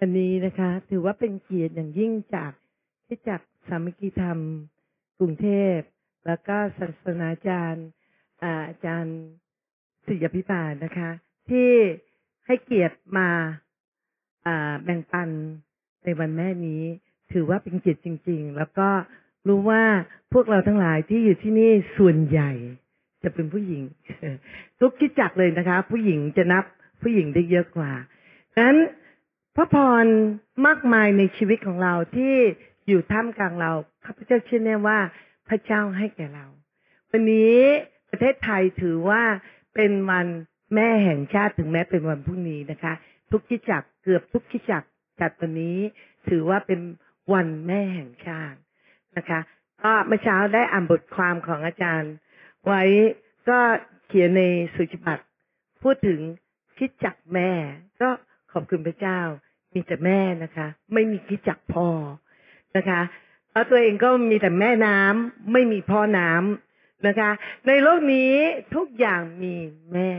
วันนี้นะคะ ถือว่าเป็นเกียรติอย่างยิ่งจากที่จากสามัคคีธรรม กรุงเทพ แล้วก็ศาสนาจารย์อาจารย์ศิยพิบาลนะคะ ที่ให้เกียรติมาแบ่งปันในวันแม่นี้ ถือว่าเป็นเกียรติจริง ๆ แล้วก็รู้ว่าพวกเราทั้งหลายที่อยู่ที่นี่ส่วนใหญ่ จะเป็นผู้หญิง ทุกคิดจักเลยนะคะ ผู้หญิงจะนับผู้หญิงได้เยอะกว่าดังนั้น พระพรมากมายในชีวิตของเราที่อยู่ท่ามกลางเราข้าพเจ้าเชื่อแน่ว่าพระเจ้าให้แก่เรา วันนี้ประเทศไทยถือว่าเป็นวันแม่แห่งชาติถึงแม้เป็นวันพรุ่งนี้นะคะ ทุกคิดจักเกือบทุกคิดจักจัดวันนี้ถือว่าเป็นวันแม่แห่งชาตินะคะ ก็เมื่อเช้าได้อ่านบทความของอาจารย์ ไว้ก็เขียนในสุจิบัตรพูดถึงคิดจักแม่ ก็ขอบคุณพระเจ้า มีแต่แม่นะคะ ไม่มีคิดจักพ่อนะคะแล้วตัวเองก็มีแต่แม่น้ำไม่มีพ่อน้ำนะคะ ในโลกนี้ทุกอย่างมีแม่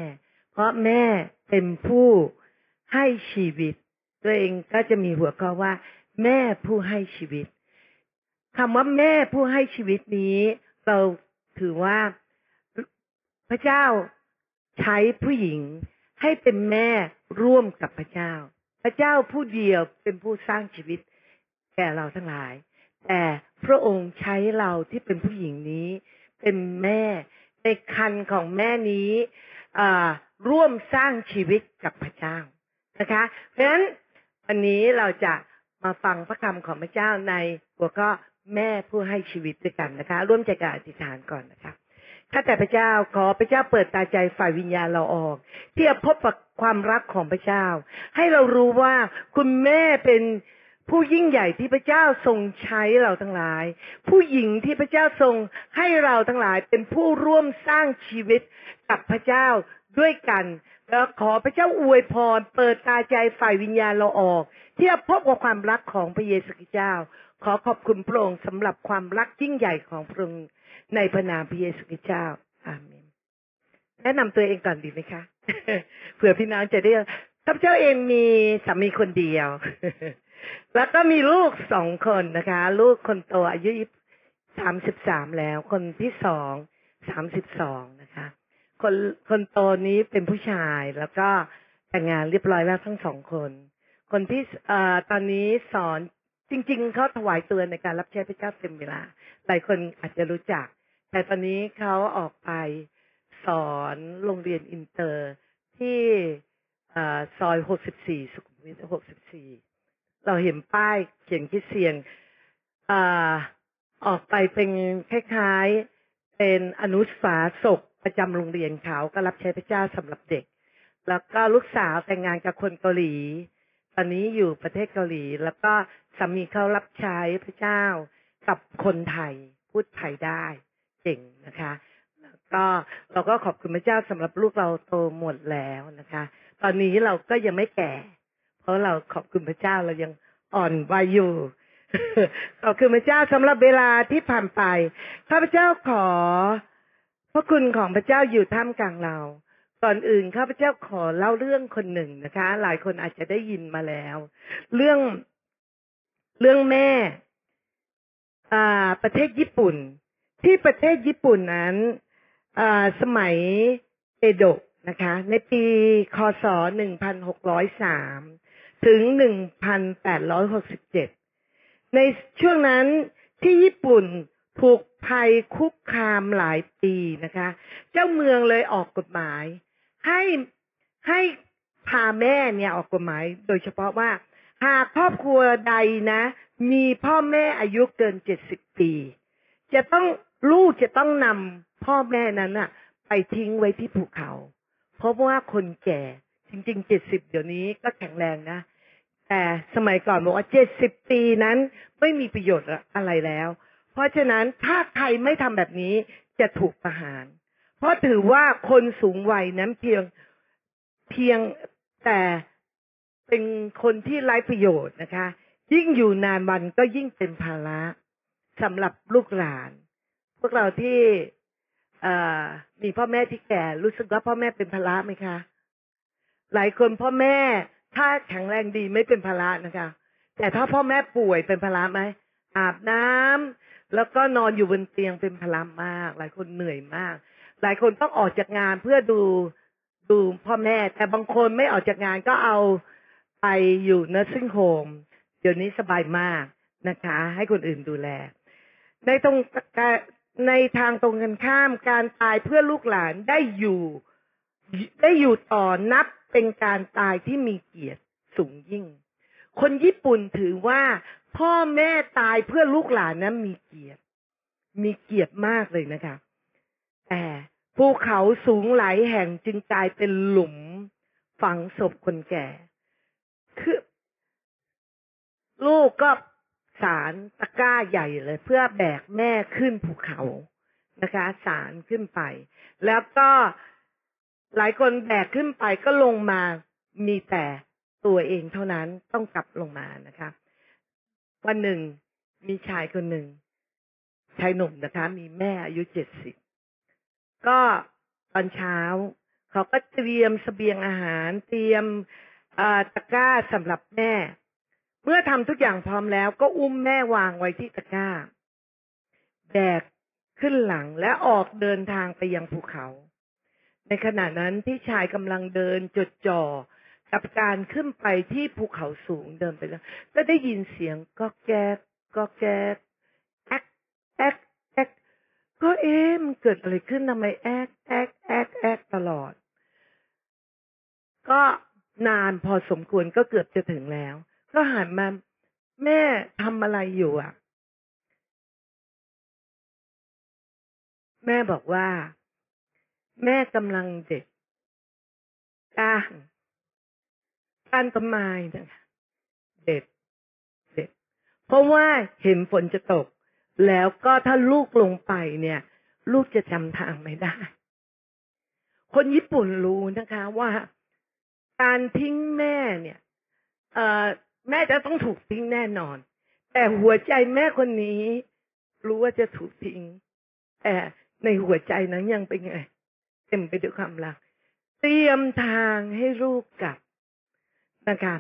เพราะแม่เป็นผู้ให้ชีวิต ตัวเองก็จะมีหัวข้อว่า แม่ผู้ให้ชีวิตคำว่าแม่ผู้ให้ชีวิตนี้ เราถือว่าพระเจ้าใช้ผู้หญิงให้เป็นแม่ร่วมกับพระเจ้า ระเจ้าผู้เดียวเป็นผู้สร้างชีวิตแก่เราทั้งหลาย แต่พระองค์ใช้เราที่เป็นผู้หญิงนี้ เป็นแม่ในคันของแม่นี้ร่วมสร้างชีวิตกับพระเจ้านะคะ เพราะฉะนั้นวันนี้เราจะมาฟังพระคำของพระเจ้าในหัวข้อแม่ผู้ให้ชีวิตด้วยกันนะคะ ร่วมใจกันอธิษฐานก่อนนะคะ ข้าแต่พระเจ้าขอพระเจ้าเปิดตาใจฝ่ายวิญญาณเราออกที่จะพบกับความรักของพระเจ้า ให้เรารู้ว่าคุณแม่เป็นผู้ยิ่งใหญ่ที่พระเจ้าทรงใช้เราทั้งหลาย ผู้หญิงที่พระเจ้าทรงให้เราทั้งหลายเป็นผู้ร่วมสร้างชีวิตกับพระเจ้าด้วยกัน แล้วขอพระเจ้าอวยพร เปิดตาใจฝ่ายวิญญาณเราออก ที่จะพบกับความรักของพระเยซูคริสต์เจ้า ขอขอบคุณพระองค์สำหรับความรักยิ่งใหญ่ของพระองค์ในพระนามพระเยซูคริสต์เจ้า อาเมนแนะนำตัวเองก่อนดีไหมคะเผื่อพี่น้องจะได้ข้าพเจ้าเองมีสามีคนเดียว แล้วก็มีลูกสองคนนะคะ ลูกคนโตอายุสามสิบสามแล้ว คนที่สองสามสิบสองนะคะ คนคนโตนี้เป็นผู้ชายแล้วก็แต่งงานเรียบร้อยแล้วทั้งสองคน คนที่อตอนนี้สอน จริง ๆเขาถวายตัวในการรับใช้พระเจ้าเต็มเวลาหลายคนอาจจะรู้จัก แต่ตอนนี้เขาออกไปสอนโรงเรียนอินเตอร์ที่ซอย 64 สุขุมวิท 64 เราเห็นป้ายเขียนคิดเสียงอออกไปเป็นคล้ายๆ เป็นอนุสาสกประจำโรงเรียนเขาก็รับใช้พระเจ้าสำหรับเด็ก แล้วก็ลูกสาวแต่งงานกับคนเกาหลี ตอนนี้อยู่ประเทศเกาหลี แล้วก็สามีเขารับใช้พระเจ้ากับคนไทยพูดไทยได้เก่งนะคะแล้วก็เราก็ขอบคุณพระเจ้าสำหรับลูกเราโตหมดแล้วนะคะ ตอนนี้เราก็ยังไม่แก่ เพราะเราขอบคุณพระเจ้าเรายังอ่อนวัยอยู่ขอบคุณพระเจ้าสำหรับเวลาที่ผ่านไปข้าพเจ้าขอพระคุณของพระเจ้าอยู่ท่ามกลางเรา ก่อนอื่นข้าพเจ้าขอเล่าเรื่องคนหนึ่งนะคะ หลายคนอาจจะได้ยินมาแล้ว เรื่องเรื่องแม่ อ่า ประเทศญี่ปุ่น ที่ประเทศญี่ปุ่นนั้น อ่า สมัยเอโดะนะคะ ในปีคศ 1603 ถึง 1867 ในช่วงนั้นที่ญี่ปุ่นถูกภัยคุกคามหลายปีนะคะ เจ้าเมืองเลยออกกฎหมาย ให้ให้พาแม่เนี่ยออกกฎหมาย โดยเฉพาะว่า หากครอบครัวใดนะ มีพ่อแม่อายุเกินเจ็ดสิบปี จะต้องลูกจะต้องนำพ่อแม่นั้นอะไปทิ้งไว้ที่ภูเขา เพราะว่าคนแก่จริงๆเจ็ดสิบเดี๋ยวนี้ก็แข็งแรงนะ แต่สมัยก่อนบอกว่าเจ็ดสิบปีนั้นไม่มีประโยชน์อะไรแล้ว เพราะฉะนั้นถ้าใครไม่ทำแบบนี้จะถูกประหาร เพราะถือว่าคนสูงวัยนั้นเพียงเพียงแต่เป็นคนที่ไร้ประโยชน์นะคะ ยิ่งอยู่นานวันก็ยิ่งเป็นภาระสำหรับลูกหลาน พวกเราที่มีพ่อแม่ที่แก่รู้สึกว่าพ่อแม่เป็นภาระไหมคะ หลายคนพ่อแม่ถ้าแข็งแรงดีไม่เป็นภาระนะคะ แต่ถ้าพ่อแม่ป่วยเป็นภาระไหมอาบน้ำแล้วก็นอนอยู่บนเตียงเป็นภาระมาก หลายคนเหนื่อยมาก หลายคนต้องออกจากงานเพื่อดูดูพ่อแม่ แต่บางคนไม่ออกจากงานก็เอาไปอยู่ nursing home เดี๋ยวนี้สบายมากนะคะ ให้คนอื่นดูแล ในตรงในทางตรงกันข้ามการตายเพื่อลูกหลานได้อยู่ ได้อยู่ต่อนับเป็นการตายที่มีเกียรติสูงยิ่ง คนญี่ปุ่นถือว่าพ่อแม่ตายเพื่อลูกหลานนั้นมีเกียรติ มีเกียรติมากเลยนะคะ แต่ภูเขาสูงหลายแห่งจึงกลายเป็นหลุมฝังศพคนแก่ คือ ลูกก็สารตะกร้าใหญ่เลย เพื่อแบกแม่ขึ้นภูเขานะคะ สารขึ้นไป แล้วก็หลายคนแบกขึ้นไปก็ลงมามีแต่ตัวเองเท่านั้นต้องกลับลงมานะคะ วันหนึ่งมีชายคนหนึ่งชายหนุ่มนะคะ มีแม่อายุเจ็ดสิบ ก็ตอนเช้า เขาก็เตรียมสเสบียงอาหาร เตรียมตะกร้าสำหรับแม่ เมื่อทำทุกอย่างพร้อมแล้ว ก็อุ้มแม่วางไว้ที่ตะกร้าแบกขึ้นหลังและออกเดินทางไปยังภูเขา ในขณะนั้นที่ชายกำลังเดินจดจ่อกับการขึ้นไปที่ภูเขาสูงเดินไปแล้ว ก็ได้ยินเสียงก็แก๊กก็แก๊กแอ๊กแอ๊ก ก็เอ๊ะมันเกิดอะไรขึ้นทำไมแอกแอกแอกแอกตลอด ก็นานพอสมควรก็เกือบจะถึงแล้ว ก็หันมาแม่ทำอะไรอยู่อะ แม่บอกว่า แม่กำลังเด็ดก้างก้านต้นไม้นะคะเด็ดเด็ดเพราะว่าเห็นฝนจะตก แล้วก็ถ้าลูกลงไปเนี่ย ลูกจะจำทางไม่ได้ คนญี่ปุ่นรู้นะคะว่าการทิ้งแม่เนี่ยแม่จะต้องถูกทิ้งแน่นอน แต่หัวใจแม่คนนี้รู้ว่าจะถูกทิ้ง แต่ในหัวใจนั้นยังเป็นไง เต็มไปด้วยความรัก เตรียมทางให้ลูกกลับนะคะ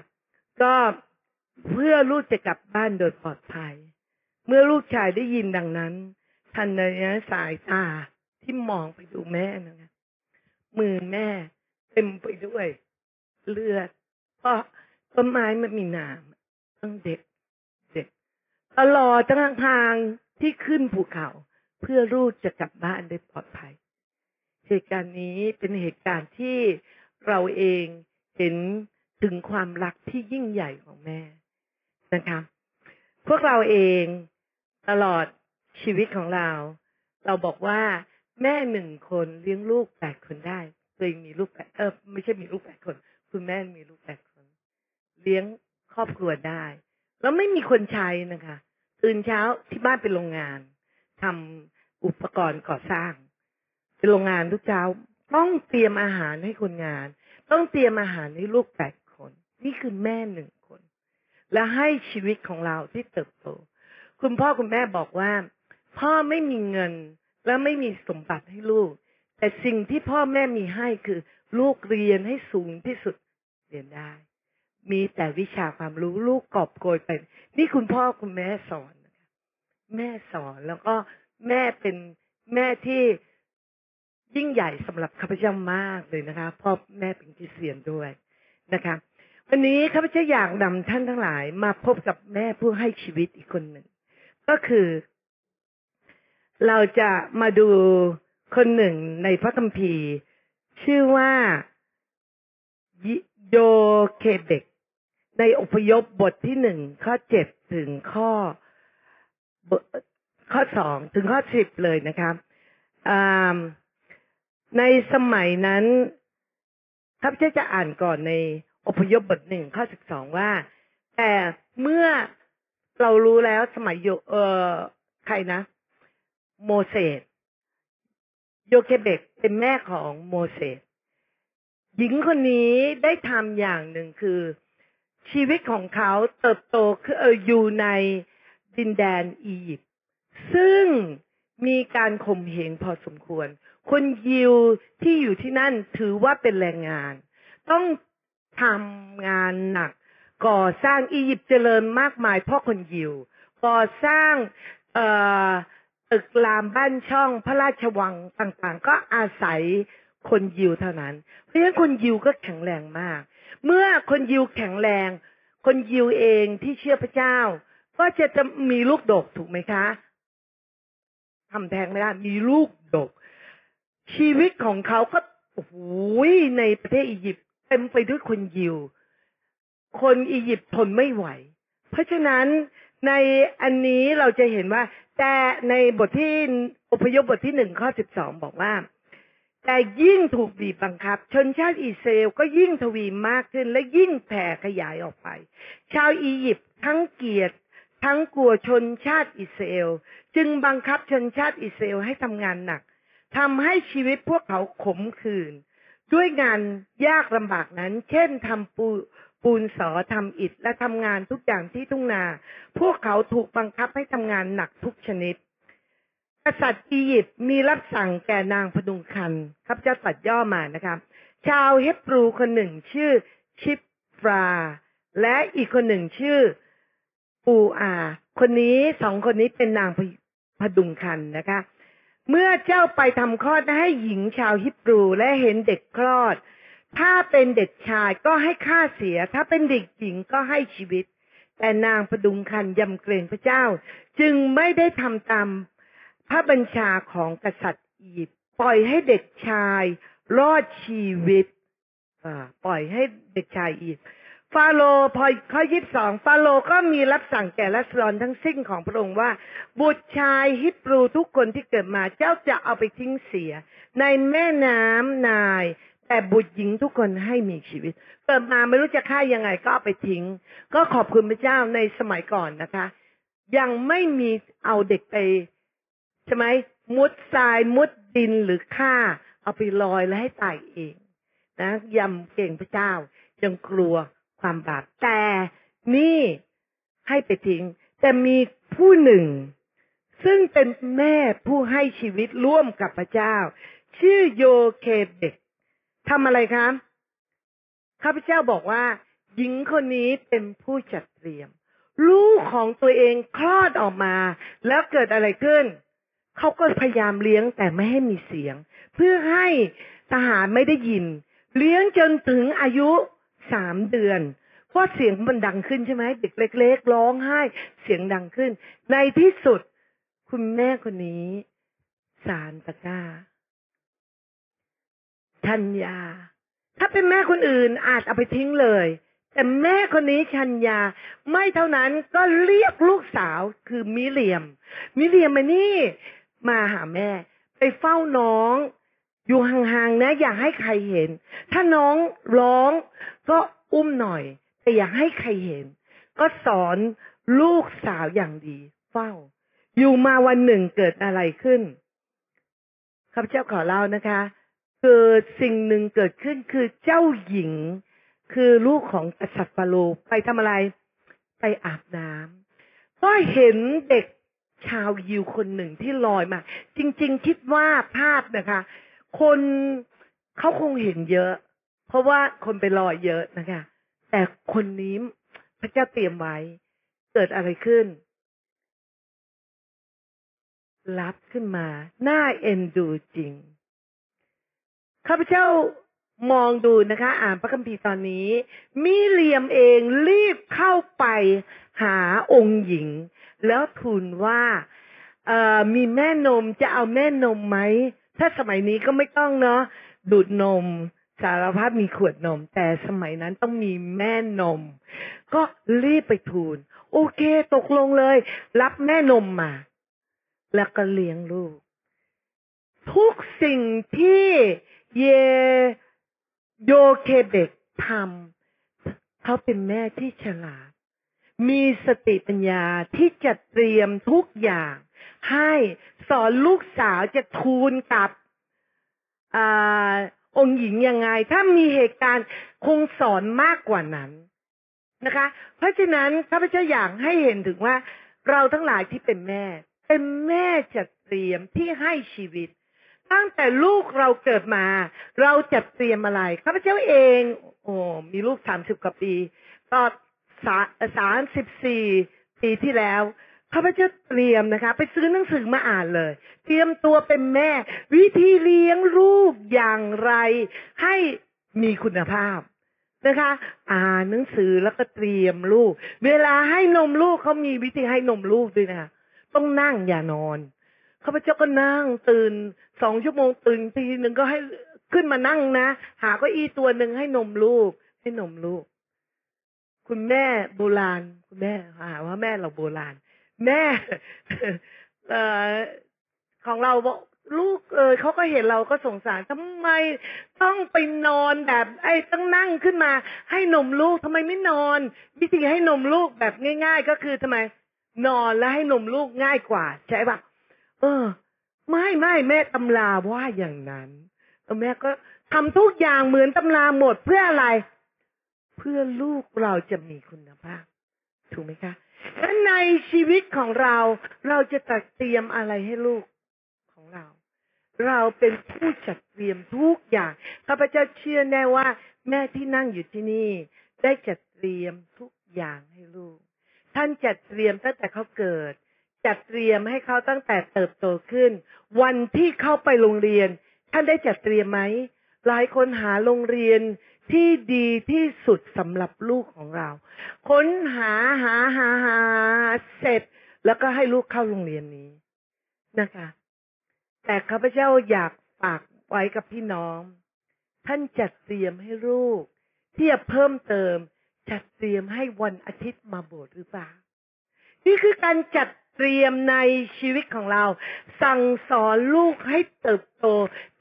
ก็เพื่อลูกจะกลับบ้านโดยปลอดภัย เมื่อลูกชายได้ยินดังนั้น ทันใดนั้นสายตาที่มองไปดูแม่นะคะมือแม่เต็มไปด้วย เลือด เพราะต้นไม้มันมีน้ำต้องเด็กเด็กตลอดทั้งทางที่ขึ้นภูเขา เพื่อลูกจะกลับบ้านได้ปลอดภัย เหตุการณ์นี้เป็นเหตุการณ์ที่เราเองเห็นถึงความรักที่ยิ่งใหญ่ของแม่นะคะพวกเราเอง ตลอดชีวิตของเรา เราบอกว่าแม่หนึ่งคนเลี้ยงลูกแปดคนได้ตัวเองมีลูกแปดเออไม่ใช่มีลูกแปดคน คุณแม่มีลูกแปดคน เลี้ยงครอบครัวได้ แล้วไม่มีคนใช้นะคะ ตื่นเช้าที่บ้านเป็นโรงงานทำอุปกรณ์ก่อสร้าง เป็นโรงงานทุกเช้า ต้องเตรียมอาหารให้คนงาน ต้องเตรียมอาหารให้ลูกแปดคน นี่คือแม่หนึ่งคน และให้ชีวิตของเราที่เติบโต คุณพ่อคุณแม่บอกว่า พ่อไม่มีเงินและไม่มีสมบัติให้ลูก แต่สิ่งที่พ่อแม่มีให้คือ ลูกเรียนให้สูงที่สุดเรียนได้ มีแต่วิชาความรู้ลูกกอบโกยไป นี่คุณพ่อคุณแม่สอนแม่สอนแล้วก็แม่เป็นแม่ที่ยิ่งใหญ่สำหรับข้าพเจ้ามากเลยนะคะพ่อแม่เป็นคริสเตียนด้วยนะคะวันนี้ข้าพเจ้าอยากนำท่านทั้งหลาย มาพบกับแม่ผู้ให้ชีวิตอีกคนหนึ่ง ก็คือ เราจะมาดูคนหนึ่งในพระคัมภีร์ ชื่อว่าโยเคเบกในอพยพบทที่หนึ่งข้อเจ็ดถึงข้อข้อสองถึงข้อสิบเลยนะครับในสมัยนั้นข้าพเจ้าจะอ่านก่อนในอพยพบทหนึ่งข้อสิบสองว่า แต่เมื่อ เรารู้แล้วสมัยโยเออใครนะ โมเสสโยเคเบกเป็นแม่ของโมเสสหญิงคนนี้ได้ทำอย่างหนึ่งคือ ชีวิตของเขาเติบโตคือเอออยู่ในดินแดนอียิปต์ซึ่งมีการข่มเหงพอสมควร คนยิวที่อยู่ที่นั่นถือว่าเป็นแรงงาน ต้องทำงานหนัก ก่อสร้างอียิปต์เจริญมากมายเพราะคนยิว ก่อสร้างอึกรามบ้านช่องพระราชวังต่างๆ ก็อาศัยคนยิวเท่านั้น เพราะฉะนั้นคนยิวก็แข็งแรงมาก เมื่อคนยิวแข็งแรง คนยิวเองที่เชื่อพระเจ้า ก็จะจะมีลูกดกถูกไหมคะทำแท้งไม่ได้มีลูกดก ชีวิตของเขาก็โอ้โหในประเทศอียิปต์เต็มไปด้วยคนยิว คนอียิปต์ทนไม่ไหว เพราะฉะนั้นในอันนี้เราจะเห็นว่า แต่ในบทที่อพยพบทที่หนึ่งข้อสิบสองบอกว่า แต่ยิ่งถูกบีบบังคับ ชนชาติอิสราเอลก็ยิ่งทวีมากขึ้น และยิ่งแผ่ขยายออกไป ชาวอียิปต์ทั้งเกลียดทั้งกลัวชนชาติอิสราเอลจึงบังคับชนชาติอิสราเอลให้ทำงานหนักทำให้ชีวิตพวกเขาขมขื่นด้วยงานยากลำบากนั้น เช่นทำปู ปูนสอทำอิฐและทำงานทุกอย่างที่ทุ่งนา พวกเขาถูกบังคับให้ทำงานหนักทุกชนิด กษัตริย์อียิปต์มีรับสั่งแก่นางพดุงคันครับจะตัดย่อมานะครับ ชาวเฮบรูคนหนึ่งชื่อชิปฟรา และอีกคนหนึ่งชื่อปูอา คนนี้สองคนนี้เป็นนางพพดุงคันนะคะ เมื่อเจ้าไปทำคลอดให้หญิงชาวฮิบรูและเห็นเด็กคลอด ถ้าเป็นเด็กชายก็ให้ค่าเสีย ถ้าเป็นเด็กหญิงก็ให้ชีวิต แต่นางพดุงคันยำเกรงพระเจ้า จึงไม่ได้ทำตามพระบัญชาของกษัตริย์อียิปต์ปล่อยให้เด็กชายรอดชีวิตปล่อยให้เด็กชายอียิปต์ฟาโรห์พอข้อยีิบสองฟาโรก็มีรับสั่งแก่รัสลอนทั้งสิ้นของพระองค์ว่า บุตรชายฮิบรูทุกคนที่เกิดมาเจ้าจะเอาไปทิ้งเสีย ในแม่น้ำนาย แต่บุตรหญิงทุกคนให้มีชีวิต เกิดมาไม่รู้จะฆ่ายังไงก็เอาไปทิ้ง ก็ขอบคุณพระเจ้าในสมัยก่อนนะคะ ยังไม่มีเอาเด็กไปใช่ไหมมุดทรายมุดดินหรือฆ่า เอาไปลอยแล้วให้ตายเองนะยำเก่งพระเจ้ายังกลัวความบาปแต่นี่ให้ไปทิ้ง แต่มีผู้หนึ่ง ซึ่งเป็นแม่ผู้ให้ชีวิตร่วมกับพระเจ้า ชื่อโยเคเบก ทำอะไรครับข้าพเจ้าบอกว่า หญิงคนนี้เป็นผู้จัดเตรียม ลูกของตัวเองคลอดออกมา แล้วเกิดอะไรขึ้น เขาก็พยายามเลี้ยงแต่ไม่ให้มีเสียง เพื่อให้ทหารไม่ได้ยิน เลี้ยงจนถึงอายุสามเดือนเพราะเสียงมันดังขึ้นใช่ไหมเด็กเล็ก ๆ ร้องไห้ เสียงดังขึ้น ในที่สุด คุณแม่คนนี้ สารตะกร้า ชัญญา ถ้าเป็นแม่คนอื่นอาจเอาไปทิ้งเลย แต่แม่คนนี้ชัญญา ไม่เท่านั้นก็เรียกลูกสาวคือมิเรียม มิเรียมมานี่ มาหาแม่ ไปเฝ้าน้อง อยู่ห่างๆนะ อย่าให้ใครเห็น ถ้าน้องร้องก็อุ้มหน่อย แต่อย่าให้ใครเห็น ก็สอนลูกสาวอย่างดี เฝ้า อยู่มาวันหนึ่งเกิดอะไรขึ้นข้าพเจ้าขอเล่านะคะ เกิดสิ่งหนึ่งเกิดขึ้นคือเจ้าหญิง คือลูกของกษัตริย์ฟาโรห์ไปทำอะไร ไปอาบน้ำก็เห็นเด็กชาวยิวคนหนึ่งที่ลอยมา จริง ๆ คิดว่าภาพนะคะ คนเขาคงเห็นเยอะ เพราะว่าคนไปลอยเยอะนะคะ แต่คนนี้พระเจ้าเตรียมไว้ เกิดอะไรขึ้น รับขึ้นมา น่าเอ็นดูจริง ข้าพเจ้ามองดูนะคะ อ่านพระคัมภีร์ตอนนี้ มิเรียมเองรีบเข้าไปหาองค์หญิง แล้วทูลว่าเออมีแม่นมจะเอาแม่นมไหม ถ้าสมัยนี้ก็ไม่ต้องเนาะดูดนม สารภาพมีขวดนม แต่สมัยนั้นต้องมีแม่นม ก็รีบไปทูล โอเค ตกลงเลย รับแม่นมมา แล้วก็เลี้ยงลูก ทุกสิ่งที่ เยโยเคเบกทำเขาเป็นแม่ที่ฉลาด มีสติปัญญาที่จะเตรียมทุกอย่าง ให้สอนลูกสาวจะทูลกับอองค์หญิงยังไง ถ้ามีเหตุการณ์คงสอนมากกว่านั้นนะคะ เพราะฉะนั้นข้าพเจ้าอยากให้เห็นถึงว่า เราทั้งหลายที่เป็นแม่ เป็นแม่จัดเตรียมที่ให้ชีวิต ตั้งแต่ลูกเราเกิดมา เราจัดเตรียมอะไรข้าพเจ้าเอง โอ้มีลูกสามสิบกว่าปีก็สามสิบสี่ปีที่แล้วข้าพเจ้าเตรียมนะคะ ไปซื้อหนังสือมาอ่านเลย เตรียมตัวเป็นแม่ วิธีเลี้ยงลูกอย่างไร ให้มีคุณภาพนะคะ อ่านหนังสือแล้วก็เตรียมลูก เวลาให้นมลูกเขามีวิธีให้นมลูกด้วยนะคะต้องนั่งอย่านอน ข้าพเจ้าก็นั่งตื่นสองชั่วโมงตื่นทีหนึ่งก็ให้ขึ้นมานั่งนะ หาก็อีตัวหนึ่งให้นมลูก ให้นมลูก คุณแม่โบราณ คุณแม่หาว่าแม่เราโบราณ แม่เอ่อของเราบอกลูกเออเขาก็เห็นเราก็สงสารทำไมต้องไปนอนแบบ ไอ้ต้องนั่งขึ้นมา ให้นมลูกทำไมไม่นอน วิธีให้นมลูกแบบง่าย ๆ ก็คือทำไม นอนแล้วให้นมลูกง่ายกว่า ใช่ปะ เออ ไม่ไม่แม่ตำราว่าอย่างนั้นแล้วแม่ก็ทำทุกอย่างเหมือนตำราหมดเพื่ออะไร เพื่อลูกเราจะมีคุณภาพ ถูกไหมคะและในชีวิตของเราเราจะตัดเตรียมอะไรให้ลูกของเรา เราเป็นผู้จัดเตรียมทุกอย่างข้าพเจ้าเชื่อแน่ว่า แม่ที่นั่งอยู่ที่นี่ ได้จัดเตรียมทุกอย่างให้ลูก ท่านจัดเตรียมตั้งแต่เขาเกิด จัดเตรียมให้เขาตั้งแต่เติบโตขึ้น วันที่เข้าไปโรงเรียน ท่านได้จัดเตรียมไหมหลายคนหาโรงเรียนที่ดีที่สุดสำหรับลูกของเรา ค้นหาหาหาหาเสร็จ แล้วก็ให้ลูกเข้าโรงเรียนนี้นะคะ แต่ข้าพเจ้าอยากฝากไว้กับพี่น้อง ท่านจัดเตรียมให้ลูกที่จะเพิ่มเติม จัดเตรียมให้วันอาทิตย์มาโบสถ์หรือเปล่านี่คือการจัด เตรียมในชีวิตของเรา สั่งสอนลูกให้เติบโต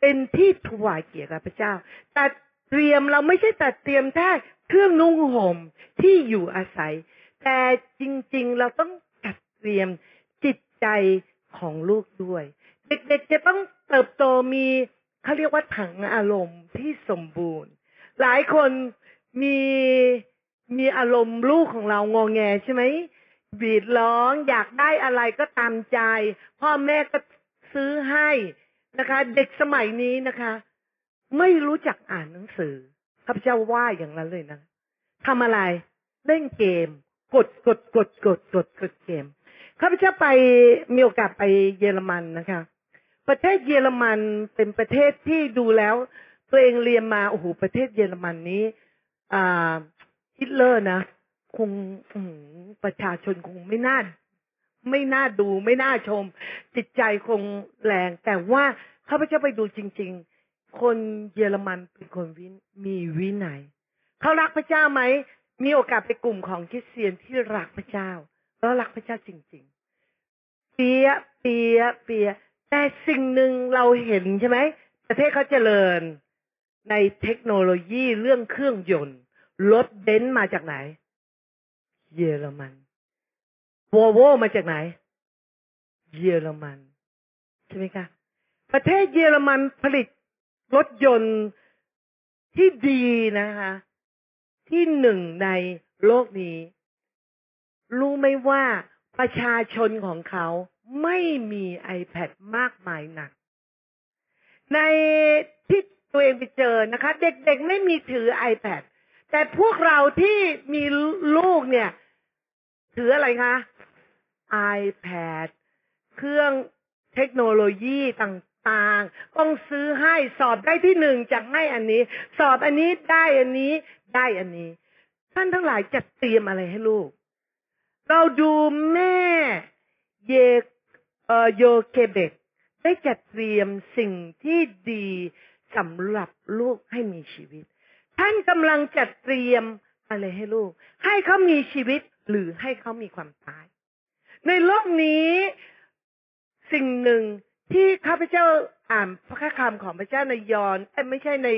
เป็นที่ถวายเกียรติแด่พระเจ้าแต่เตรียมเราไม่ใช่แต่เตรียมแค่เครื่องนุ่งห่มที่อยู่อาศัย แต่จริง ๆ เราต้องจัดเตรียมจิตใจของลูกด้วย เด็กๆจะต้องเติบโตมีเขาเรียกว่าถังอารมณ์ที่สมบูรณ์ หลายคนมีมีอารมณ์ลูกของเรางอแงใช่ไหม บีดร้อง อยากได้อะไรก็ตามใจ พ่อแม่ก็ซื้อให้นะคะ เด็กสมัยนี้นะคะ ไม่รู้จักอ่านหนังสือข้าพเจ้าว่าอย่างนั้นเลยนะทำอะไรเล่นเกม กดกดกดกดกดกดเกมข้าพเจ้าไปมีโอกาสไปเยอรมันนะคะ ประเทศเยอรมันเป็นประเทศที่ดูแล้ว ตัวเองเรียนมาโอ้โหประเทศเยอรมันนี้ อ่าฮิตเลอร์นะ คงประชาชนคงไม่น่าไม่น่าดูไม่น่าชม จิตใจคงแรง แต่ว่าข้าพเจ้าไปดูจริง ๆ คนเยอรมันเป็นคนวินมีวินัยเขารักพระเจ้าไหมมีโอกาสไปกลุ่มของคริสเตียนที่รักพระเจ้าแล้วรักพระเจ้าจริง ๆ เปียเปียเปียแต่สิ่งหนึ่งเราเห็นใช่ไหมประเทศเขาเจริญในเทคโนโลยีเรื่องเครื่องยนต์รถเบนซ์มาจากไหน เยอรมันวอลโวมาจากไหน เยอรมัน ใช่ไหมคะ ประเทศเยอรมันผลิตรถยนต์ที่ดีนะคะ ที่หนึ่งในโลกนี้ รู้ไหมว่าประชาชนของเขาไม่มี iPad มากมายหนัก ในที่ตัวเองไปเจอนะคะ เด็กๆไม่มีถือ iPad แต่พวกเราที่มีลูกเนี่ย ถืออะไรคะ iPad เครื่องเทคโนโลยีต่างๆ ต้องซื้อให้สอบได้ที่หนึ่งจากให้อันนี้ สอบอันนี้ได้อันนี้ได้อันนี้ ท่านทั้งหลายจัดเตรียมอะไรให้ลูก เราดูแม่เยเออโยเกเบกได้จัดเตรียมสิ่งที่ดีสำหรับลูกให้มีชีวิต ท่านกำลังจัดเตรียมอะไรให้ลูก ให้เขามีชีวิตหรือให้เขามีความตาย ในโลกนี้สิ่งหนึ่งที่ข้าพเจ้าอ่านพระคำของพระเจ้าในยอห์นไม่ใช่ใน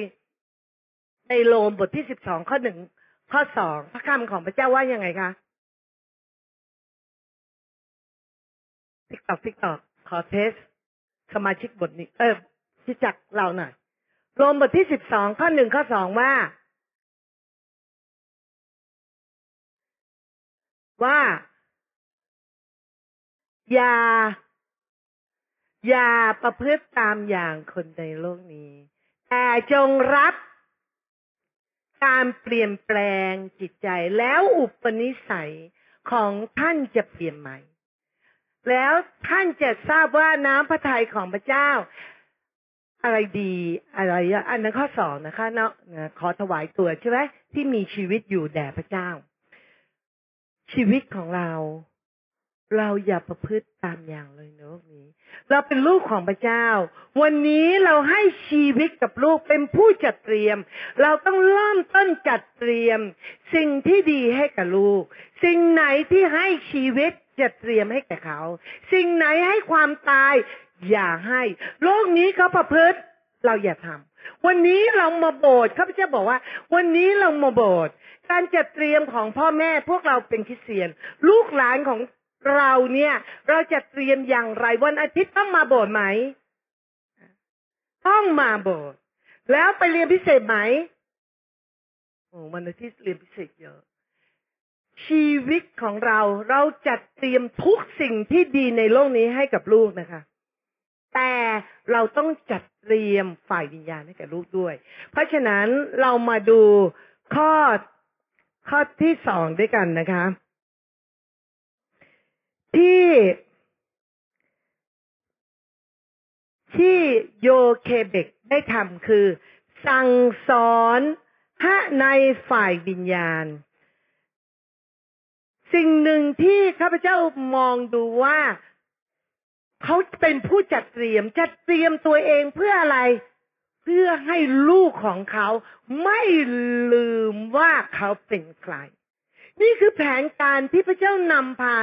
ในโรมบทที่สิบสองข้อหนึ่งข้อสองพระคำของพระเจ้าว่ายังไงคะติ๊กตอกติ๊กตอกขอเทสสมาชิกบทนี้ เออที่จักเราหน่อย รมบทที่สิบสองข้อหนึ่งข้อสองว่า ว่า อย่า อย่าประพฤติตามอย่างคนในโลกนี้ แต่จงรับการเปลี่ยนแปลงจิตใจแล้วอุปนิสัยของท่านจะเปลี่ยนใหม่ แล้วท่านจะทราบว่าน้ำพระทัยของพระเจ้า อะไรดีอะไรอันนั้นข้อสองนะคะ เนาะขอถวายตัวใช่ไหมที่มีชีวิตอยู่แด่พระเจ้า ชีวิตของเรา เราอย่าประพฤติตามอย่างเลยในโลกนี้ เราเป็นลูกของพระเจ้า วันนี้เราให้ชีวิตกับลูกเป็นผู้จัดเตรียม เราต้องเริ่มต้นจัดเตรียม สิ่งที่ดีให้กับลูก สิ่งไหนที่ให้ชีวิตจะเตรียมให้แก่เขา สิ่งไหนให้ความตาย อย่าให้ โลกนี้เขาประพฤติเราอย่าทำวันนี้เรามาโบสถ์ข้าพเจ้าบอกว่า วันนี้เรามาโบสถ์การจัดเตรียมของพ่อแม่พวกเราเป็นคริสเตียน ลูกหลานของเราเนี่ย เราจะเตรียมอย่างไรวันอาทิตย์ต้องมาโบสถ์ไหม ต้องมาโบสถ์แล้วไปเรียนพิเศษไหมโอ้วันอาทิตย์เรียนพิเศษเยอะชีวิตของเราเราจัดเตรียมทุกสิ่งที่ดีในโลกนี้ให้กับลูกนะคะ แต่เราต้องจัดเตรียมฝ่ายวิญญาณให้กับลูกด้วย เพราะฉะนั้นเรามาดูข้อข้อที่สองด้วยกันนะคะ ที่ที่โยเคเบกได้ทำคือ สั่งสอนพระในฝ่ายวิญญาณ สิ่งหนึ่งที่ข้าพเจ้ามองดูว่า เขาเป็นผู้จัดเตรียม จัดเตรียมตัวเองเพื่ออะไร เพื่อให้ลูกของเขาไม่ลืมว่าเขาเป็นใคร นี่คือแผนการที่พระเจ้านำพา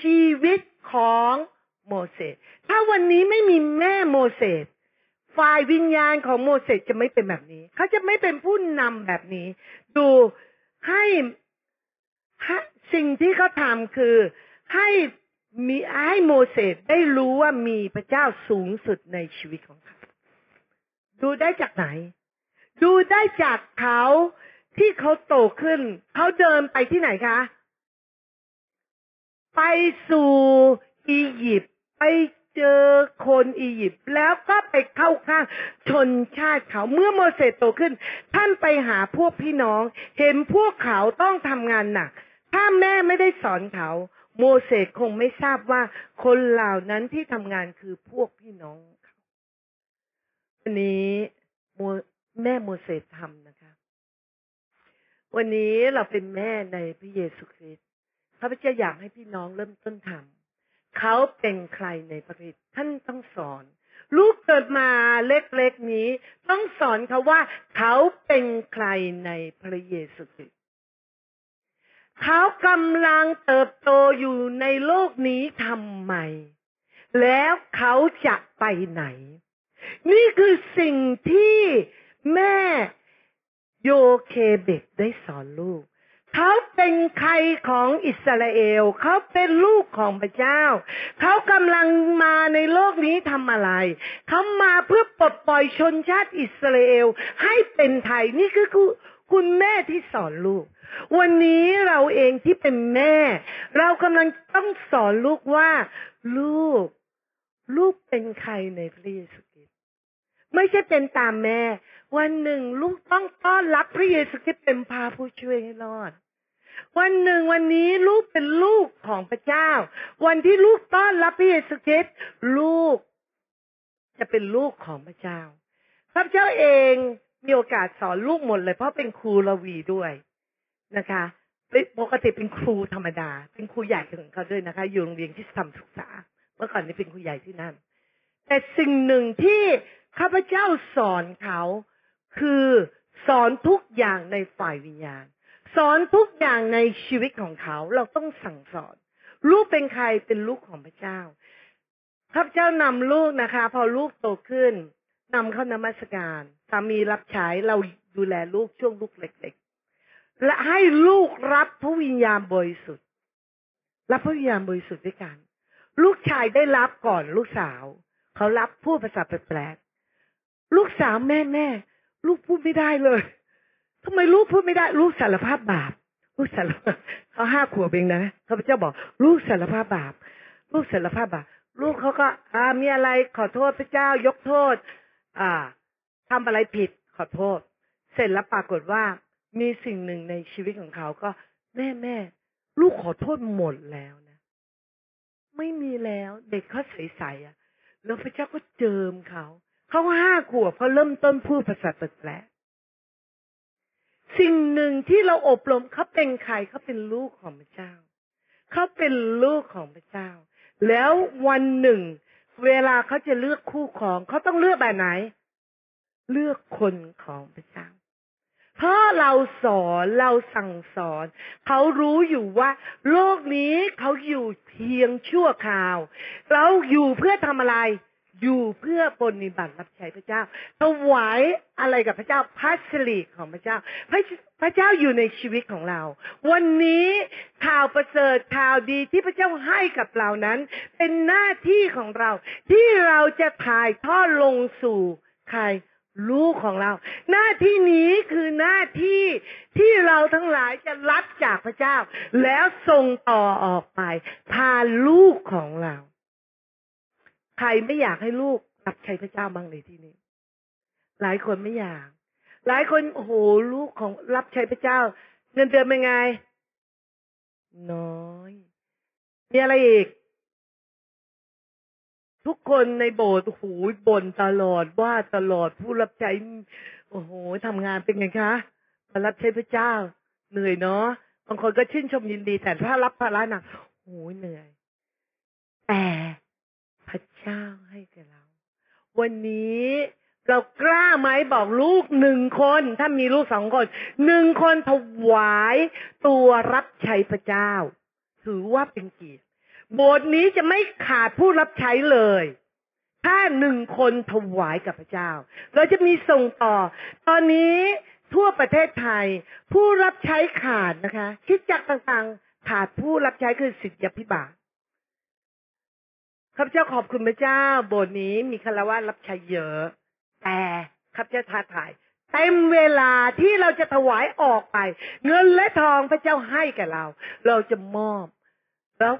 ชีวิตของโมเสส ถ้าวันนี้ไม่มีแม่โมเสสฝ่ายวิญญาณของโมเสสจะไม่เป็นแบบนี้ เขาจะไม่เป็นผู้นำแบบนี้ ดูให้สิ่งที่เขาทำคือให้ มีให้โมเสสได้รู้ว่ามีพระเจ้าสูงสุดในชีวิตของเขา ดูได้จากไหน ดูได้จากเขาที่เขาโตขึ้น เขาเดินไปที่ไหนคะ ไปสู่อียิปต์ไปเจอคนอียิปต์แล้วก็ไปเข้าข้างชนชาติเขาเมื่อโมเสสโตขึ้น ท่านไปหาพวกพี่น้อง เห็นพวกเขาต้องทำงานหนัก ถ้าแม่ไม่ได้สอนเขา โมเสสคงไม่ทราบว่าคนเหล่านั้นที่ทำงานคือพวกพี่น้องเขาวันนี้แม่โมเสสทำนะคะ วันนี้เราเป็นแม่ในพระเยซูคริสต์ข้าพเจ้าอยากให้พี่น้องเริ่มต้นทำเขาเป็นใครในพระคริสต์ท่านต้องสอน ลูกเกิดมาเล็กๆนี้ ต้องสอนเขาว่าเขาเป็นใครในพระเยซูคริสต์ เขากำลังเติบโตอยู่ในโลกนี้ทำไม แล้วเขาจะไปไหน นี่คือสิ่งที่แม่โยเคเบกได้สอนลูก เขาเป็นใครของอิสราเอล เขาเป็นลูกของพระเจ้า เขากำลังมาในโลกนี้ทำอะไร เขามาเพื่อปลดปล่อยชนชาติอิสราเอลให้เป็นไทย นี่คือคุณคุณแม่ที่สอนลูก วันนี้เราเองที่เป็นแม่ เรากำลังต้องสอนลูกว่า ลูก ลูกเป็นใครในพระเยซูคริสต์ไม่ใช่เป็นตามแม่ วันหนึ่งลูกต้องต้อนรับพระเยซูคริสต์เป็นพาผู้ช่วยให้รอด วันหนึ่งวันนี้ลูกเป็นลูกของพระเจ้า วันที่ลูกต้อนรับพระเยซูคริสต์ลูก จะเป็นลูกของพระเจ้าข้าพเจ้าเองมีโอกาสสอนลูกหมดเลยเพราะเป็นครูระวีด้วย นะคะปกติเป็นครูธรรมดา เป็นครูใหญ่ของเขาด้วยนะคะ อยู่โรงเรียนที่ทำศึกษา เมื่อก่อนนี้เป็นครูใหญ่ที่นั่น แต่สิ่งหนึ่งที่ข้าพเจ้าสอนเขาคือสอนทุกอย่างในฝ่ายวิญญาณ สอนทุกอย่างในชีวิตของเขา เราต้องสั่งสอน ลูกเป็นใครเป็นลูกของพระเจ้าข้าพเจ้านำลูกนะคะ พอลูกโตขึ้นนำเข้านมัสการสามีรับใช้เราดูแลลูกช่วงลูกเล็กๆ และให้ลูกรับพระวิญญาณบริสุทธิ์รับพระวิญญาณบริสุทธิ์ด้วยกัน ลูกชายได้รับก่อนลูกสาว เขารับพูดภาษาแปลกๆลูกสาวแม่แม่ลูกพูดไม่ได้เลยทำไมลูกพูดไม่ได้ ลูกสารภาพบาป ลูกสารเขาห้าขวบเองนะเขาพเจ้าบอก ลูกสารภาพบาป ลูกสารภาพบาป ลูกเขาก็ อ่า มีอะไรขอโทษพระเจ้ายกโทษ อ่าทำอะไรผิดขอโทษ เสร็จแล้วปรากฏว่า มีสิ่งหนึ่งในชีวิตของเขาก็แม่แม่ลูกขอโทษหมดแล้วนะ ไม่มีแล้วเด็กเขาใสๆอะ แล้วพระเจ้าก็เจิมเขาเขาห้าขวบเขาเริ่มต้นพูดภาษาแปลกๆสิ่งหนึ่งที่เราอบรมเขาเป็นใครเขาเป็นลูกของพระเจ้าเขาเป็นลูกของพระเจ้า แล้ววันหนึ่ง เวลาเขาจะเลือกคู่ครองเขาต้องเลือกแบบไหน เลือกคนของพระเจ้า พราะเราสอนเราสั่งสอน เขารู้อยู่ว่า โลกนี้เขาอยู่เพียงชั่วคราว เราอยู่เพื่อทำอะไร อยู่เพื่อปฏิบัติรับใช้พระเจ้าถวายอะไรกับพระเจ้าพัสลีของพระเจ้าพระพระเจ้าอยู่ในชีวิตของเรา วันนี้ข่าวประเสริฐข่าวดีที่พระเจ้าให้กับเรานั้น เป็นหน้าที่ของเรา ที่เราจะถ่ายทอดลงสู่ใคร ลูกของเรา หน้าที่นี้คือหน้าที่ที่เราทั้งหลายจะรับจากพระเจ้า แล้วส่งต่อออกไปผ่านลูกของเรา ใครไม่อยากให้ลูกรับใช้พระเจ้าบ้างในที่นี้ หลายคนไม่อยาก หลายคนโอ้โหลูกของรับใช้พระเจ้า เงินเดือนเป็นไง น้อย มีอะไรอีก ทุกคนในโบสถ์โอ้โหบ่นตลอดว่าตลอดผู้รับใช้ โอ้โหทำงานเป็นไงคะมารับใช้พระเจ้า เหนื่อยเนาะบางคนก็ชื่นชมยินดี แต่ถ้ารับภาระหนักโอ้โหเหนื่อย แต่พระเจ้าให้แก่เรา วันนี้เรากล้าไหมบอกลูกหนึ่งคน ถ้ามีลูกสองคนหนึ่งคนถวายตัวรับใช้พระเจ้า ถือว่าเป็นเกียรติ โบสถ์นี้จะไม่ขาดผู้รับใช้เลย ถ้าหนึ่งคนถวายกับพระเจ้า เราจะมีส่งต่อ ตอนนี้ทั่วประเทศไทย ผู้รับใช้ขาดนะคะ คิดจักต่างๆ ขาดผู้รับใช้คือสิทธิพิบาลข้าพเจ้าขอบคุณพระเจ้า โบสถ์นี้มีคารวะรับใช้เยอะ แต่ข้าพเจ้าท้าทายเต็มเวลาที่เราจะถวายออกไป เงินและทองพระเจ้าให้แก่เรา เราจะมอบ แล้ว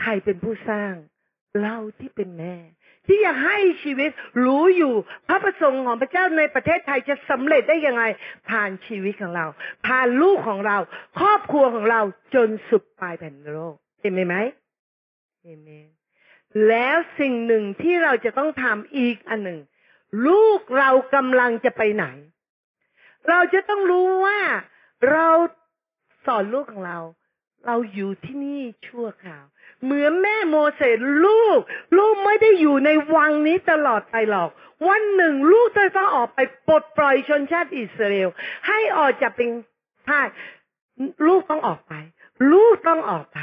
ใครเป็นผู้สร้าง เราที่เป็นแม่ ที่อยากให้ชีวิตรู้อยู่ พระประสงค์ของพระเจ้าในประเทศไทยจะสำเร็จได้ยังไง ผ่านชีวิตของเรา ผ่านลูกของเรา ครอบครัวของเราจนสุดปลายแผ่นโลกเห็นไหมเอเมนแล้วสิ่งหนึ่งที่เราจะต้องทำอีกอันหนึ่ง ลูกเรากำลังจะไปไหน เราจะต้องรู้ว่าเราสอนลูกของเรา เราอยู่ที่นี่ชั่วคราว เหมือนแม่โมเสสลูก ลูกไม่ได้อยู่ในวังนี้ตลอดไปหรอก วันหนึ่งลูกจะต้องออกไปปลดปล่อยชนชาติอิสราเอลให้ออกจากเป็นทาสลูกต้องออกไป ลูกต้องออกไป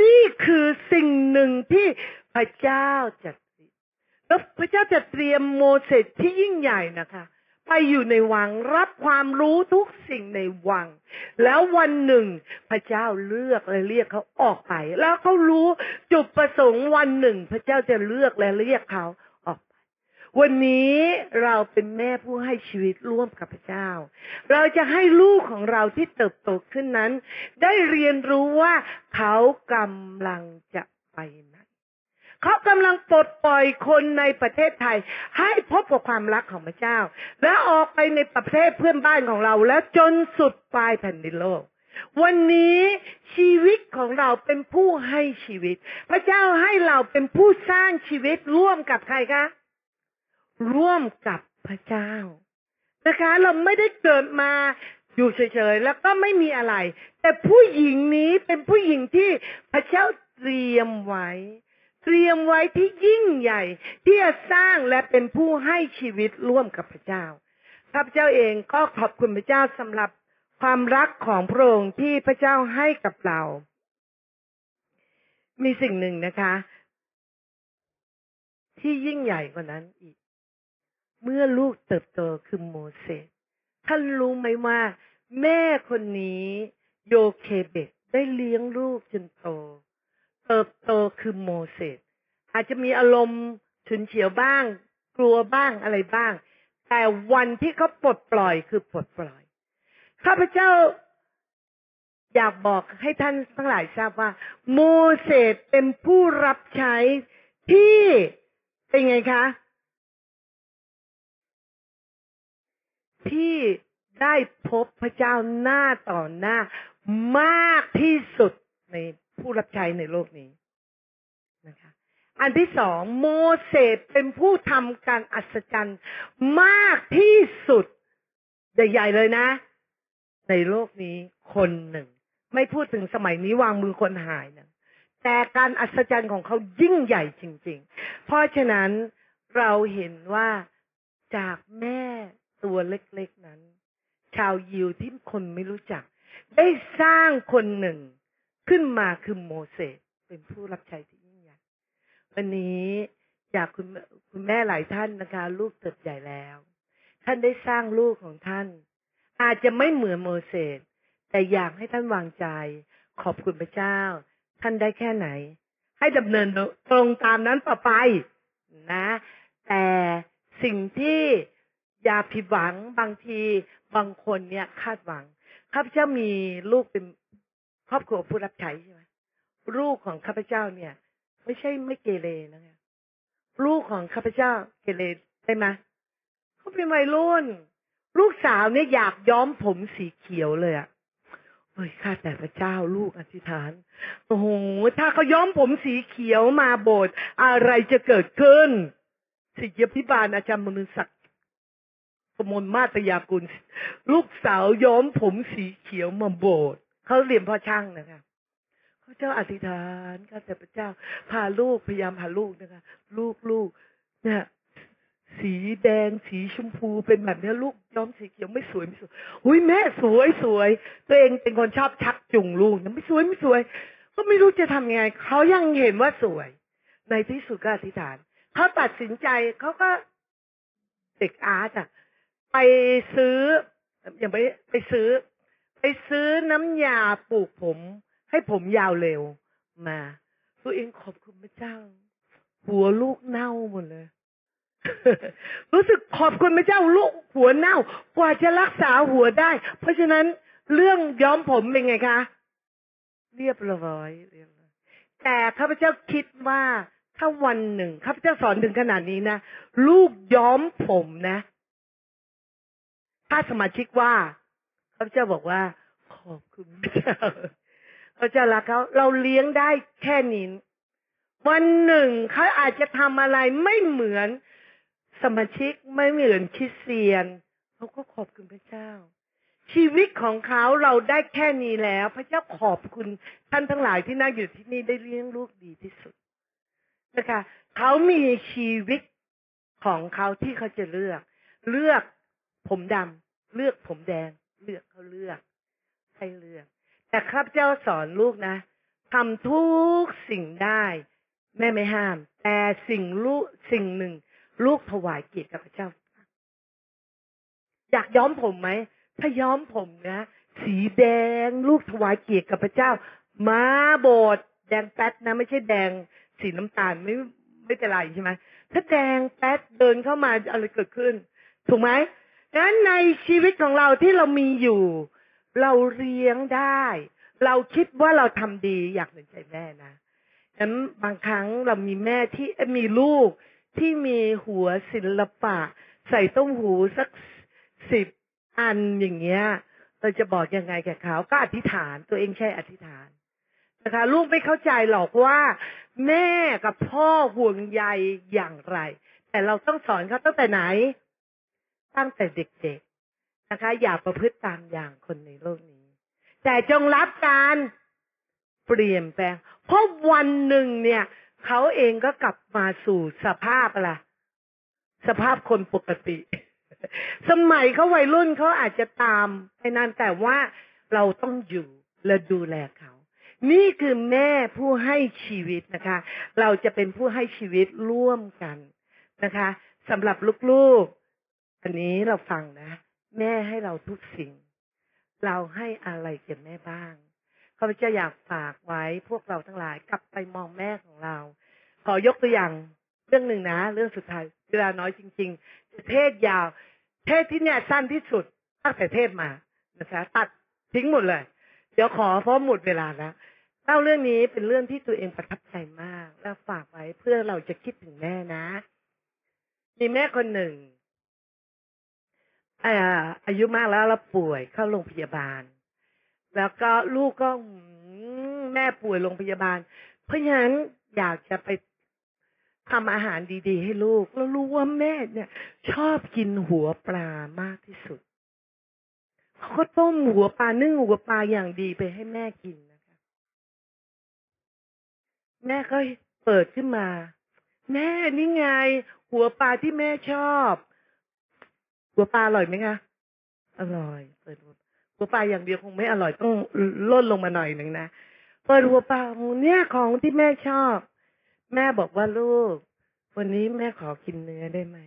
นี่คือสิ่งหนึ่งที่พระเจ้าจะแล้วพระเจ้าจะเตรียมโมเสสที่ยิ่งใหญ่นะคะ ไปอยู่ในวังรับความรู้ทุกสิ่งในวัง แล้ววันหนึ่ง พระเจ้าเลือกและเรียกเขาออกไป แล้วเขารู้จุดประสงค์วันหนึ่ง พระเจ้าจะเลือกและเรียกเขาออกไป วันนี้เราเป็นแม่ผู้ให้ชีวิตร่วมกับพระเจ้า เราจะให้ลูกของเราที่เติบโตขึ้นนั้น ได้เรียนรู้ว่าเขากำลังจะไปไหน เขากำลังปลดปล่อยคนในประเทศไทย ให้พบกับความรักของพระเจ้า และออกไปในประเทศเพื่อนบ้านของเรา และจนสุดปลายแผ่นดินโลก วันนี้ชีวิตของเราเป็นผู้ให้ชีวิต พระเจ้าให้เราเป็นผู้สร้างชีวิตร่วมกับใครคะ ร่วมกับพระเจ้านะคะ เราไม่ได้เกิดมาอยู่เฉยๆแล้วก็ไม่มีอะไร แต่ผู้หญิงนี้เป็นผู้หญิงที่พระเจ้าเตรียมไว้ เตรียมไว้ที่ยิ่งใหญ่ ที่จะสร้างและเป็นผู้ให้ชีวิตร่วมกับพระเจ้าข้าพเจ้าเองก็ขอบคุณพระเจ้าสำหรับความรักของพระองค์ที่พระเจ้าให้กับเรา มีสิ่งหนึ่งนะคะ ที่ยิ่งใหญ่กว่านั้นอีก เมื่อลูกเติบโตคือโมเสสท่านรู้ไหมว่า แม่คนนี้โยเคเบตได้เลี้ยงลูกจนโต เติบโตคือโมเสสอาจจะมีอารมณ์ฉุนเฉียวบ้าง กลัวบ้างอะไรบ้าง แต่วันที่เขาปลดปล่อยคือปลดปล่อยข้าพเจ้าอยากบอกให้ท่านทั้งหลายทราบว่า โมเสสเป็นผู้รับใช้ที่เป็นไงคะ ที่ได้พบพระเจ้าหน้าต่อหน้ามากที่สุดใน ผู้รับใช้ในโลกนี้นะคะ อันที่สองโมเสสเป็นผู้ทำการอัศจรรย์มากที่สุดใหญ่ๆเลยนะ ในโลกนี้คนหนึ่ง ไม่พูดถึงสมัยนี้วางมือคนหายนะแต่การอัศจรรย์ของเขายิ่งใหญ่จริง ๆ เพราะฉะนั้นเราเห็นว่าจากแม่ตัวเล็กๆนั้น ชาวยิวที่คนไม่รู้จัก ได้สร้างคนหนึ่ง ขึ้นมาคือโมเสสเป็นผู้รับใช้ที่ยิ่งใหญ่วันนี้อยากคุณคุณแม่หลายท่านนะคะ ลูกเติบใหญ่แล้ว ท่านได้สร้างลูกของท่าน อาจจะไม่เหมือนโมเสสแต่อยากให้ท่านวางใจ ขอบคุณพระเจ้า ท่านได้แค่ไหน ให้ดำเนินตรงตามนั้นต่อไปนะ แต่สิ่งที่อย่าผิดหวังบางทีบางคนเนี่ยคาดหวังข้าพเจ้ามีลูกเป็น ครอบครัวผู้รับใช้ใช่ไหมลูกของข้าพเจ้าเนี่ย ไม่ใช่ไม่เกเรนะคะลูกของข้าพเจ้าเกเรได้ไหมเขาเป็นวัยรุ่น ลูกสาวเนี่ยอยากย้อมผมสีเขียวเลยอะเฮ้ยข้าแต่พระเจ้าลูกอธิษฐาน โอ้โหถ้าเขาย้อมผมสีเขียวมาโบสถ์อะไรจะเกิดขึ้นสิยพิบาลอาจารย์มนุศักดิ์กมลมาตยากุล ลูกสาวย้อมผมสีเขียวมาโบสถ์ เขาเรียนพ่อช่างนะคะเขาเจ้าอธิษฐานข้าแต่พระเจ้า พาลูกพยายามพาลูกนะคะ ลูกลูกเนี่ยสีแดงสีชมพูเป็นแบบนี้ลูกย้อมสีเขียวไม่สวยไม่สวยอุ้ยแม่สวยสวย ตัวเองเป็นคนชอบชักจุงลูกนะไม่สวยไม่สวย ก็ไม่รู้จะทำยังไงเขายังเห็นว่าสวย ในที่สุดก็อธิษฐานเขาตัดสินใจเขาก็เด็กอาร์ตอะไปซื้ออย่างไปไปซื้อ ไปซื้อน้ำยาปลูกผม ให้ผมยาวเร็วมาตัวเองขอบคุณพระเจ้า หัวลูกเน่าหมดเลย รู้สึกขอบคุณพระเจ้าลูกหัวเน่า กว่าจะรักษาหัวได้ เพราะฉะนั้นเรื่องย้อมผมเป็นไงคะ เรียบร้อยเรียบร้อยแต่ข้าพเจ้าคิดว่าถ้าวันหนึ่งข้าพเจ้าสอนถึงขนาดนี้นะลูกย้อมผมนะ ถ้าสมาชิกว่า ข้าเจ้าบอกว่า ขอบคุณพระเจ้าพระเจ้ารักเขาเราเลี้ยงได้แค่นี้วันหนึ่งเขาอาจจะทำอะไรไม่เหมือนสมาชิกไม่เหมือนคริสเตียนเขาก็ขอบคุณพระเจ้า ชีวิตของเขาเราได้แค่นี้แล้ว พระเจ้าขอบคุณท่านทั้งหลายที่นั่งอยู่ที่นี่ได้เลี้ยงลูกดีที่สุดนะคะเขามีชีวิตของเขาที่เขาจะเลือก เลือกผมดำเลือกผมแดง เลือกเขาเลือก ให้เลือก แต่ข้าพเจ้าสอนลูกนะทำทุกสิ่งได้ แม่ไม่ห้าม แต่สิ่งลูกสิ่งหนึ่ง ลูกถวายเกียรติกับพระเจ้า อยากย้อมผมไหมถ้าย้อมผมนะสีแดงลูกถวายเกียรติกับพระเจ้ามาโบสถ์แดงแป๊ดนะ ไม่ใช่แดง สีน้ำตาลไม่ไม่เป็นไรใช่ไหมถ้าแดงแป๊ดเดินเข้ามาอะไรเกิดขึ้น ถูกไหม ดังนั้นในชีวิตของเราที่เรามีอยู่ เราเลี้ยงได้ เราคิดว่าเราทำดีอยากเห็นใจแม่นะฉะนั้นบางครั้งเรามีแม่ที่มีลูกที่มีหัวศิลปะ ใส่ต้มหูสักสิบอันอย่างเงี้ยเราจะบอกยังไงแก่เขาก็อธิษฐานตัวเองใช่อธิษฐานนะคะลูกไม่เข้าใจหรอกว่า แม่กับพ่อห่วงใยอย่างไร แต่เราต้องสอนเขาตั้งแต่ไหน ตั้งแต่เด็กๆนะคะ อย่าประพฤติตามอย่างคนในโลกนี้ แต่จงรับการเปลี่ยนแปลง เพราะวันหนึ่งเนี่ยเขาเองก็กลับมาสู่สภาพอะไรสภาพคนปกติ สมัยเขาวัยรุ่นเขาอาจจะตามไปนานแต่ว่าเราต้องอยู่และดูแลเขา นี่คือแม่ผู้ให้ชีวิตนะคะ เราจะเป็นผู้ให้ชีวิตร่วมกันนะคะสำหรับลูกๆ อันนี้เราฟังนะ แม่ให้เราทุกสิ่ง เราให้อะไรแก่แม่บ้างข้าพเจ้าอยากฝากไว้พวกเราทั้งหลายกลับไปมองแม่ของเรา ขอยกตัวอย่างเรื่องหนึ่งนะ เรื่องสุดท้ายเวลาน้อยจริงๆจะเทศยาว เทศที่เนี่ยสั้นที่สุดตั้งแต่เทศมานะคะตัดทิ้งหมดเลย เดี๋ยวขอเพราะหมดเวลาแล้วเล่าเรื่องนี้เป็นเรื่องที่ตัวเองประทับใจมาก แล้วฝากไว้เพื่อเราจะคิดถึงแม่นะ มีแม่คนหนึ่ง อาอายุมากแล้วแล้วป่วยเข้าโรงพยาบาล แล้วก็ลูกก็แม่ป่วยโรงพยาบาล เพราะฉะนั้นอยากจะไปทำอาหารดีๆ ให้ลูก แล้วรู้ว่าแม่เนี่ย ชอบกินหัวปลามากที่สุดเขาก็ต้มหัวปลานึ่งหัวปลาอย่างดีไปให้แม่กินนะคะ แม่ก็เปิดขึ้นมา แม่นี่ไง หัวปลาที่แม่ชอบ หัวปลาอร่อยไหมคะอร่อยเปิดหัวปลาอย่างเดียวคงไม่อร่อยต้องลดลงมาหน่อยหนึ่งนะเปิดหัวปลาเนี่ยของที่แม่ชอบ แม่บอกว่าลูก วันนี้แม่ขอกินเนื้อได้ไหม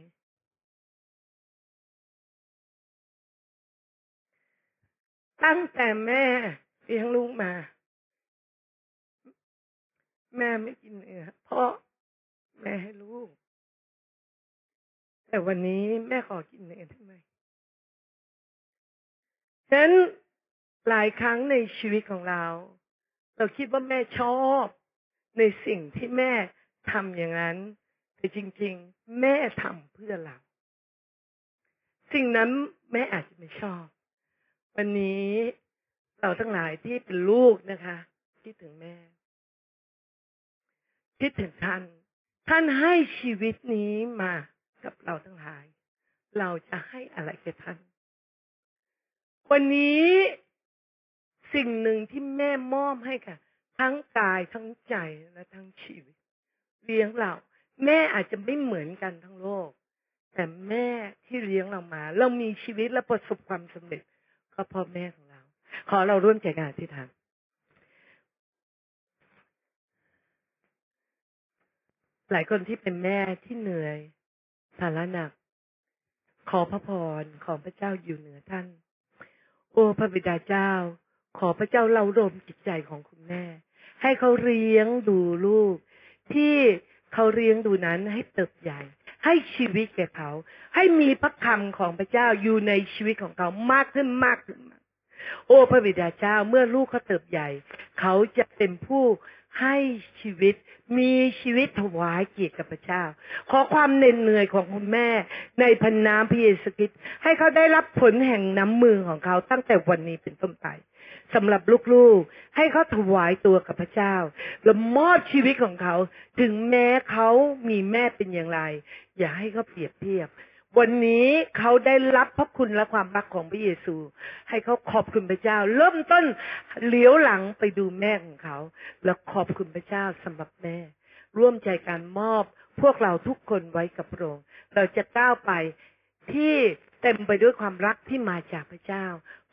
ตั้งแต่แม่เลี้ยงลูกมา แม่ไม่กินเนื้อเพราะแม่ให้ลูก แต่วันนี้แม่ขอกินเนื้อได้ไหมฉะนั้นหลายครั้งในชีวิตของเรา เราคิดว่าแม่ชอบในสิ่งที่แม่ทำอย่างนั้น แต่จริง ๆ แม่ทำเพื่อเรา สิ่งนั้นแม่อาจจะไม่ชอบ วันนี้เราทั้งหลายที่เป็นลูกนะคะ คิดถึงแม่ คิดถึงท่าน ท่านให้ชีวิตนี้มา กับเราทั้งหลาย เราจะให้อะไรแก่ท่าน วันนี้สิ่งหนึ่งที่แม่มอบให้ค่ะ ทั้งกายทั้งใจและทั้งชีวิต เลี้ยงเรา แม่อาจจะไม่เหมือนกันทั้งโลก แต่แม่ที่เลี้ยงเรามา เรามีชีวิตและประสบความสำเร็จ ก็เพราะแม่ของเรา ขอเราร่วมใจกันอธิษฐานหลายคนที่เป็นแม่ที่เหนื่อย ภาระหนัก ขอพระพรของพระเจ้าอยู่เหนือท่าน โอ้พระบิดาเจ้า ขอพระเจ้าเรารมจิตใจของคุณแม่ ให้เขาเลี้ยงดูลูก ที่เขาเลี้ยงดูนั้นให้เติบใหญ่ ให้ชีวิตแก่เขา ให้มีพระคำของพระเจ้าอยู่ในชีวิตของเขามากขึ้นมากขึ้นมากโอ้พระบิดาเจ้าเมื่อลูกเขาเติบใหญ่ เขาจะเป็นผู้ให้ชีวิต มีชีวิตถวายเกียรติกับพระเจ้า ขอความเหน็ดเหนื่อยของคุณแม่ ในพันน้ำพระเยซูคริสต์ให้เขาได้รับผลแห่งน้ำมือของเขาตั้งแต่วันนี้เป็นต้นไปสำหรับลูกๆ ให้เขาถวายตัวกับพระเจ้า และมอบชีวิตของเขา ถึงแม้เขามีแม่เป็นอย่างไร อย่าให้เขาเปรียบเทียบ วันนี้เขาได้รับพระคุณและความรักของพระเยซู ให้เขาขอบคุณพระเจ้า เริ่มต้นเลี้ยวหลังไปดูแม่ของเขา แล้วขอบคุณพระเจ้าสำหรับแม่ ร่วมใจการมอบพวกเราทุกคนไว้กับพระองค์เราจะก้าวไปที่เต็มไปด้วยความรักที่มาจากพระเจ้า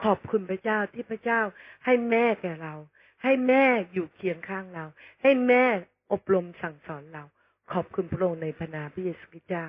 ขอบคุณพระเจ้าที่พระเจ้า ให้แม่แก่เรา ให้แม่อยู่เคียงข้างเรา ให้แม่อบรมสั่งสอนเรา ขอบคุณพระองค์ในพระนามพระเยซูคริสต์เจ้า